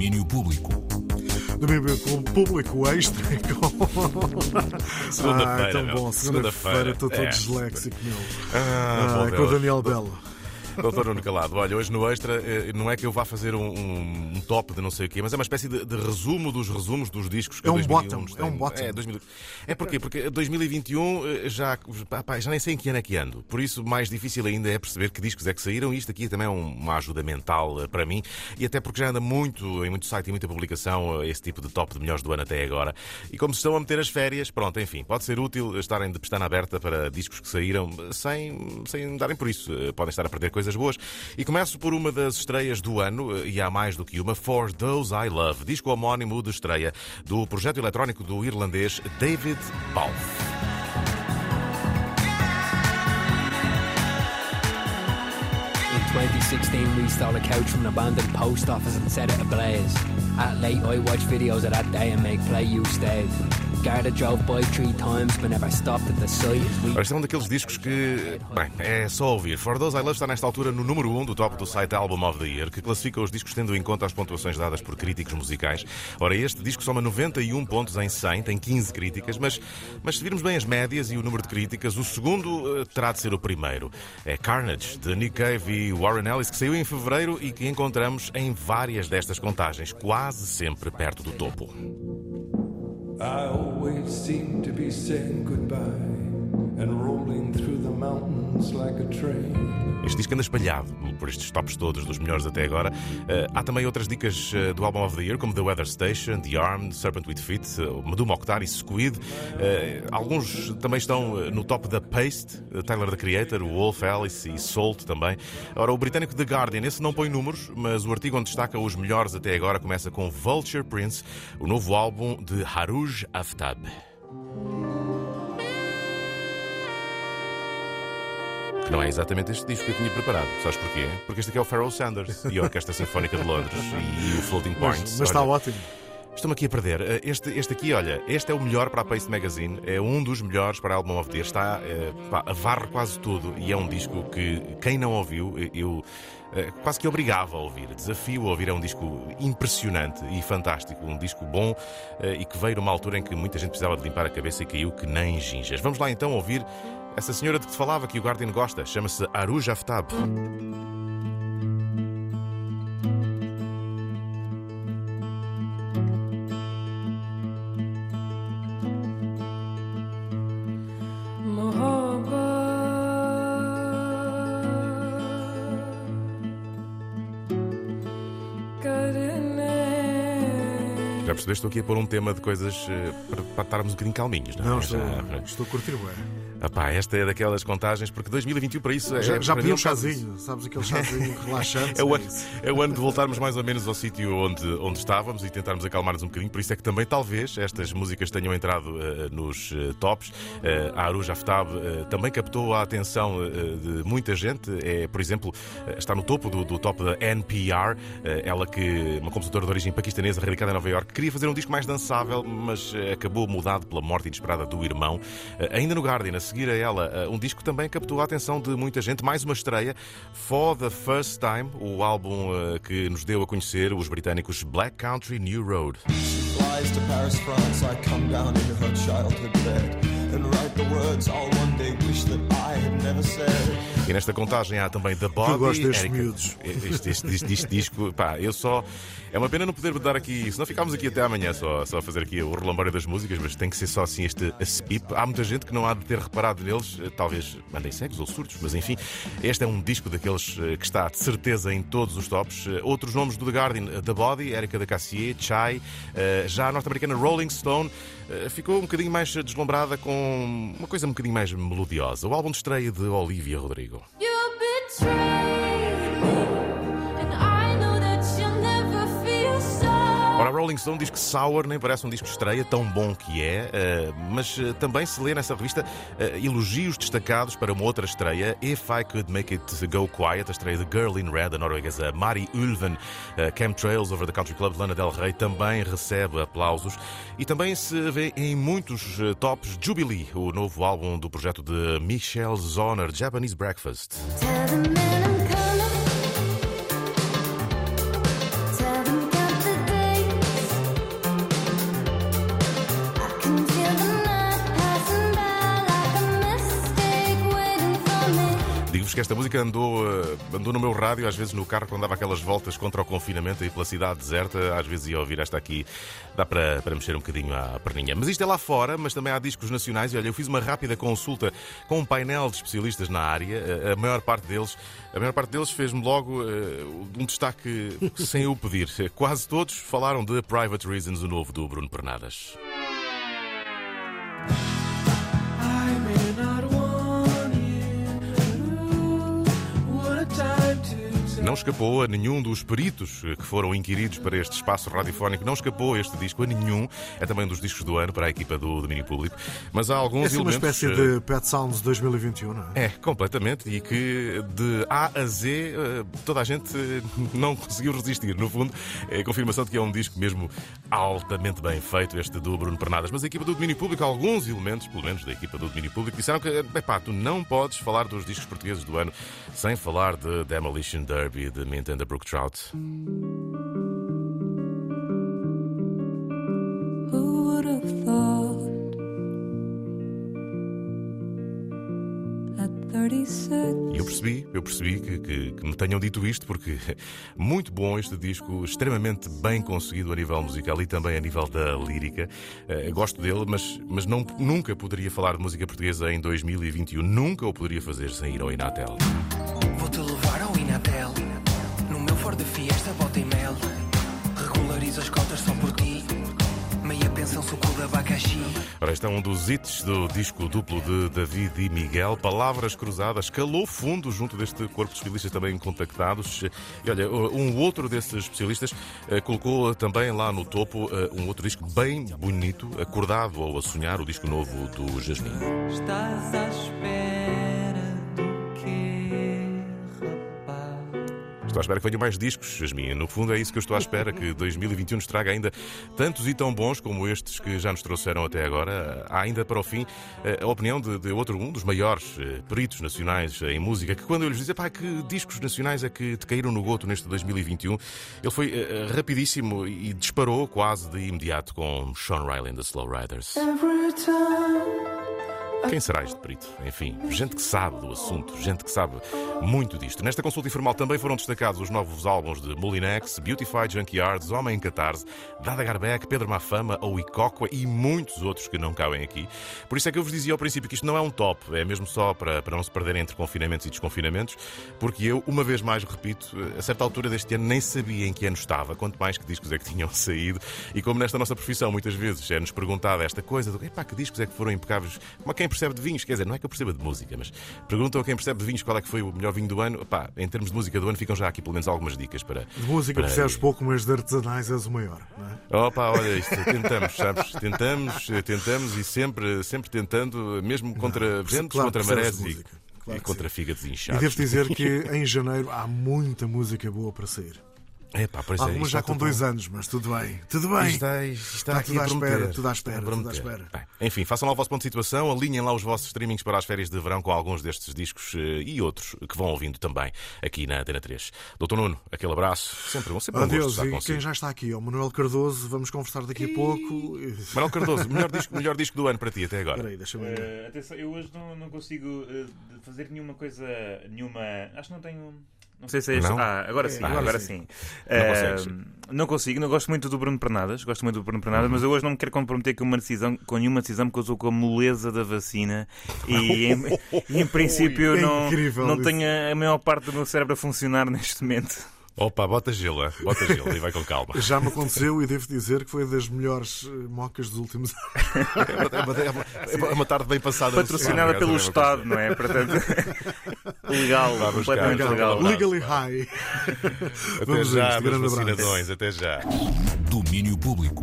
domínio público. Domínio público extra. Segunda-feira, Ai, tão meu. bom. Segunda-feira, estou todo É. disléxico, meu. Ah, bom, com o. Daniel Bela. Doutor Nuno Calado, olha, hoje no Extra eh, não é que eu vá fazer um, um- um top de não sei o quê, mas é uma espécie de, de resumo dos resumos dos discos que É um 2001 bottom, nos é um tem. bottom. É, 2000 é porquê? Porque 2021 eh, já, pá, já nem sei em que ano é que ando. Por isso, mais difícil ainda é perceber que discos é que saíram. E isto aqui também é um- uma ajuda mental eh, para mim. E até porque já anda muito, em muito site e muita publicação, esse tipo de top de melhores do ano até agora. E como se estão a meter as férias, pronto, enfim, pode ser útil estarem de pestana aberta para discos que saíram sem, sem darem por isso. Podem estar a perder coisas boas. E começo por uma das estreias do ano, eh, e há mais do que uma, For Those I Love, disco homónimo de estreia do projeto eletrónico do irlandês David Balfe. In 2016, we stole a couch from an abandoned post office and set it ablaze. At late, I watch videos of that day and make play you stayed. Ora, Este é um daqueles discos que, bem, é só ouvir. For Those I Love está nesta altura no número 1 um do top do site Album of the Year, que classifica os discos tendo em conta as pontuações dadas por críticos musicais. Ora, este disco soma 91 pontos em 100, tem 15 críticas, mas, mas se virmos bem as médias e o número de críticas, o segundo eh, terá de ser o primeiro. É Carnage, de Nick Cave e Warren Ellis, que saiu em fevereiro e que encontramos em várias destas contagens, quase sempre perto do topo. I always seem to be saying goodbye Este disco anda espalhado por estes tops todos, dos melhores até agora. Eh, há também outras dicas eh, do Album of the Year, como The Weather Station, The Armed, Serpent with Feet, uh, Medu Mokhtar e Squid. Eh, alguns também estão eh, no top da Paste, eh, Tyler the Creator, Wolf Alice e Salt também. Ora, o britânico The Guardian, esse não põe números, mas o artigo onde destaca os melhores até agora começa com Vulture Prince, o novo álbum de Haruj Aftab. Não é exatamente este disco que eu tinha preparado. Sabes porquê? Porque este aqui é o Pharoah Sanders e a Orquestra Sinfónica de Londres e o Floating Points. Mas, mas está Olha, ótimo. Estou-me aqui a perder. Eh, Este, este aqui, olha, este é o melhor para a Pace Magazine, é um dos melhores para a Album of the Year. Está eh, pá, a varre quase tudo e é um disco que quem não ouviu, eh, eu eh, quase que obrigava a ouvir. Desafio a ouvir. É um disco impressionante e fantástico. Um disco bom eh, e que veio numa altura em que muita gente precisava de limpar a cabeça e caiu que nem ginjas. Vamos lá então ouvir essa senhora de que te falava que o Guardian gosta. Chama-se Aruj Aftab. Já percebeste? Estou aqui a pôr um tema de coisas eh, para, para estarmos um bocadinho calminhos, não é? Não, estou, Já- estou a curtir bué. Epá, esta é daquelas contagens, porque 2021 para isso é. Já, já pedi um caso- chazinho, sabes aquele chazinho relaxante? É o, ano, é o ano de voltarmos mais ou menos ao sítio onde, onde estávamos e tentarmos acalmar-nos um bocadinho. Por isso é que também, talvez, estas músicas tenham entrado eh, nos eh, tops. Uh, a Aruj Aftab também captou a atenção de muita gente. É, por exemplo, está no topo do, do top da NPR. ela que, uma compositora de origem paquistanesa radicada em Nova York, queria fazer um disco mais dançável, mas acabou mudado pela morte inesperada do irmão. Ainda no Guardian, a seguir a ela, eh, um disco também captou a atenção de muita gente. Mais uma estreia, For the First Time, o álbum eh, que nos deu a conhecer os britânicos Black Country New Road. flies E nesta contagem há também The Body. gosto destes Erika- miúdos. Este, este, este- este disco, pá, eu só. É uma pena não poder dar aqui. Senão ficámos aqui até amanhã só, só a fazer aqui o relambório das músicas, mas tem que ser só assim este spip. Há muita gente que não há de ter reparado neles, eh, talvez mandem cegos ou surdos, mas enfim, este é um disco daqueles eh, que está de certeza em todos os tops. Eh, Outros nomes do The Guardian: The Body, Erika da Cassier, Chai, já a norte-americana Rolling Stone. Eh, Ficou um bocadinho mais deslumbrada com uma coisa um bocadinho mais melodiosa. O álbum de estreia de Olivia Rodrigo. You betrayed Rolling Stone diz que Sour nem parece um disco de estreia, tão bom que é, eh, mas eh, também se lê nessa revista eh, elogios destacados para uma outra estreia, If I Could Make It Go Quiet, a estreia de Girl in Red, da norueguesa Mari Ulven, eh, Chemtrails Over the Country Club de Lana Del Rey também recebe aplausos e também se vê em muitos tops Jubilee, o novo álbum do projeto de Michelle Zoner, Japanese Breakfast. Que esta música andou, eh, andou no meu rádio, às vezes no carro, quando dava aquelas voltas contra o confinamento e pela cidade deserta, às vezes ia ouvir esta aqui, dá para, para mexer um bocadinho à perninha. Mas isto é lá fora, mas também há discos nacionais, e olha, eu fiz uma rápida consulta com um painel de especialistas na área, eh, a maior parte deles, a maior parte deles fez-me logo eh, um destaque sem eu pedir. Quase todos falaram de Private Reasons, o novo do Bruno Pernadas. Não escapou a nenhum dos peritos que foram inquiridos para este espaço radiofónico, não escapou este disco a nenhum. É também um dos discos do ano para a equipa do domínio público. Mas há alguns É assim uma espécie eh, de Pet Sounds 2021, não é? É, completamente. E que de A a Z eh, toda a gente eh, não conseguiu resistir. No fundo, é a confirmação de que é um disco mesmo altamente bem feito, este do Bruno Pernadas. Mas a equipa do domínio público, alguns elementos, pelo menos da equipa do domínio público, disseram que, epá, tu não podes falar dos discos portugueses do ano sem falar de Demolition Derby, de Mint and the Brook Trout. Who would have thought at 36 eu percebi, eu percebi que, que- que me tenham dito isto, porque muito bom este disco, extremamente bem conseguido a nível musical e também a nível da lírica. Eh, gosto dele, mas, mas não, nunca poderia falar de música portuguesa em 2021. Nunca o poderia fazer sem ir ao Inatel. Ao Inatel No meu Ford Fiesta bota e mel Regularizo as cotas só por ti Meia pensão suco de abacaxi Ora, este é um dos hits do disco duplo de David e Miguel. Palavras cruzadas, calou fundo junto deste corpo de especialistas também contactados. E olha, um outro desses especialistas eh, colocou também lá no topo eh, um outro disco bem bonito, acordado ou a sonhar, o disco novo do Jasmine. Estás à espera Estou à espera que venham mais discos, Jasmine. No fundo, é isso que eu estou à espera, que 2021 nos traga ainda tantos e tão bons como estes que já nos trouxeram até agora. Há ainda para o fim eh, a opinião de, de outro, um dos maiores eh, peritos nacionais em música, que quando eu lhes disse, pá, que discos nacionais é que te caíram no goto neste 2021, ele foi eh, rapidíssimo e disparou quase de imediato com Sean Riley and the Slow Riders. Every time Quem será este perito? Enfim, gente que sabe do assunto, gente que sabe muito disto. Nesta consulta informal também foram destacados os novos álbuns de Molinex, Beautify Junkyards, Homem em Catarse, Dada Garbeck, Pedro Mafama, ou Icóqua e muitos outros que não cabem aqui. Por isso é que eu vos dizia ao princípio que isto não é um top, é mesmo só para, para não se perderem entre confinamentos e desconfinamentos, porque eu, uma vez mais, repito, a certa altura deste ano nem sabia em que ano estava, quanto mais que discos é que tinham saído, e como nesta nossa profissão muitas vezes é-nos perguntada esta coisa do epá, que discos é que foram impecáveis, como quem percebe de vinhos, quer dizer, não é que eu perceba de música, mas perguntam a quem percebe de vinhos qual é que foi o melhor vinho do ano, epá, em termos de música do ano ficam já aqui pelo menos algumas dicas para... De música para- percebes pouco, mas de artesanais és o maior, não é? Opa, olha isto, tentamos, sabes? Tentamos, tentamos e sempre, sempre tentando, mesmo contra ventos, claro, contra marés e. Claro e contra sim. fígados E inchados. devo dizer que em janeiro há muita música boa para sair. Epá, pois é, Algumas isto já com dois anos, mas tudo bem. Tudo bem. Está, isto está Está aqui tudo à espera, tudo à espera, tudo à espera. Bem, enfim, façam lá o vosso ponto de situação, alinhem lá os vossos streamings para as férias de verão com alguns destes discos eh, e outros que vão ouvindo também aqui na Antena 3. Doutor Nuno, aquele abraço. Sempre, um- sempre um gosto Adeus. estar E consigo. quem já está aqui é o Manuel Cardoso. Vamos conversar daqui a pouco. Manuel Cardoso, melhor disco, melhor disco do ano para ti até agora. Espera aí, deixa-me ver. Eh, atenção, eu hoje não, não consigo de fazer nenhuma coisa, nenhuma. Acho que não tenho. Não sei se é este. Não? Ah, agora sim, É, agora, agora sim. Não consegues. não consigo, não gosto muito do Bruno Pernadas, gosto muito do Bruno Pernadas, mas eu hoje não me quero comprometer com uma decisão, com nenhuma decisão, porque eu sou com a moleza da vacina e em, e, em princípio É não, não isso. tenho a maior parte do meu cérebro a funcionar neste momento. Opa, bota gelo, bota gelo e vai com calma. Já me aconteceu e devo dizer que foi das melhores eh, mocas dos últimos anos. É uma, é é tarde bem passada. Patrocinada pelo é Estado, não é? Portanto, legal, buscar. completamente legal. Legally high. Até Vamos já, meus Grande abraço. vacinadões, até já. Domínio Público.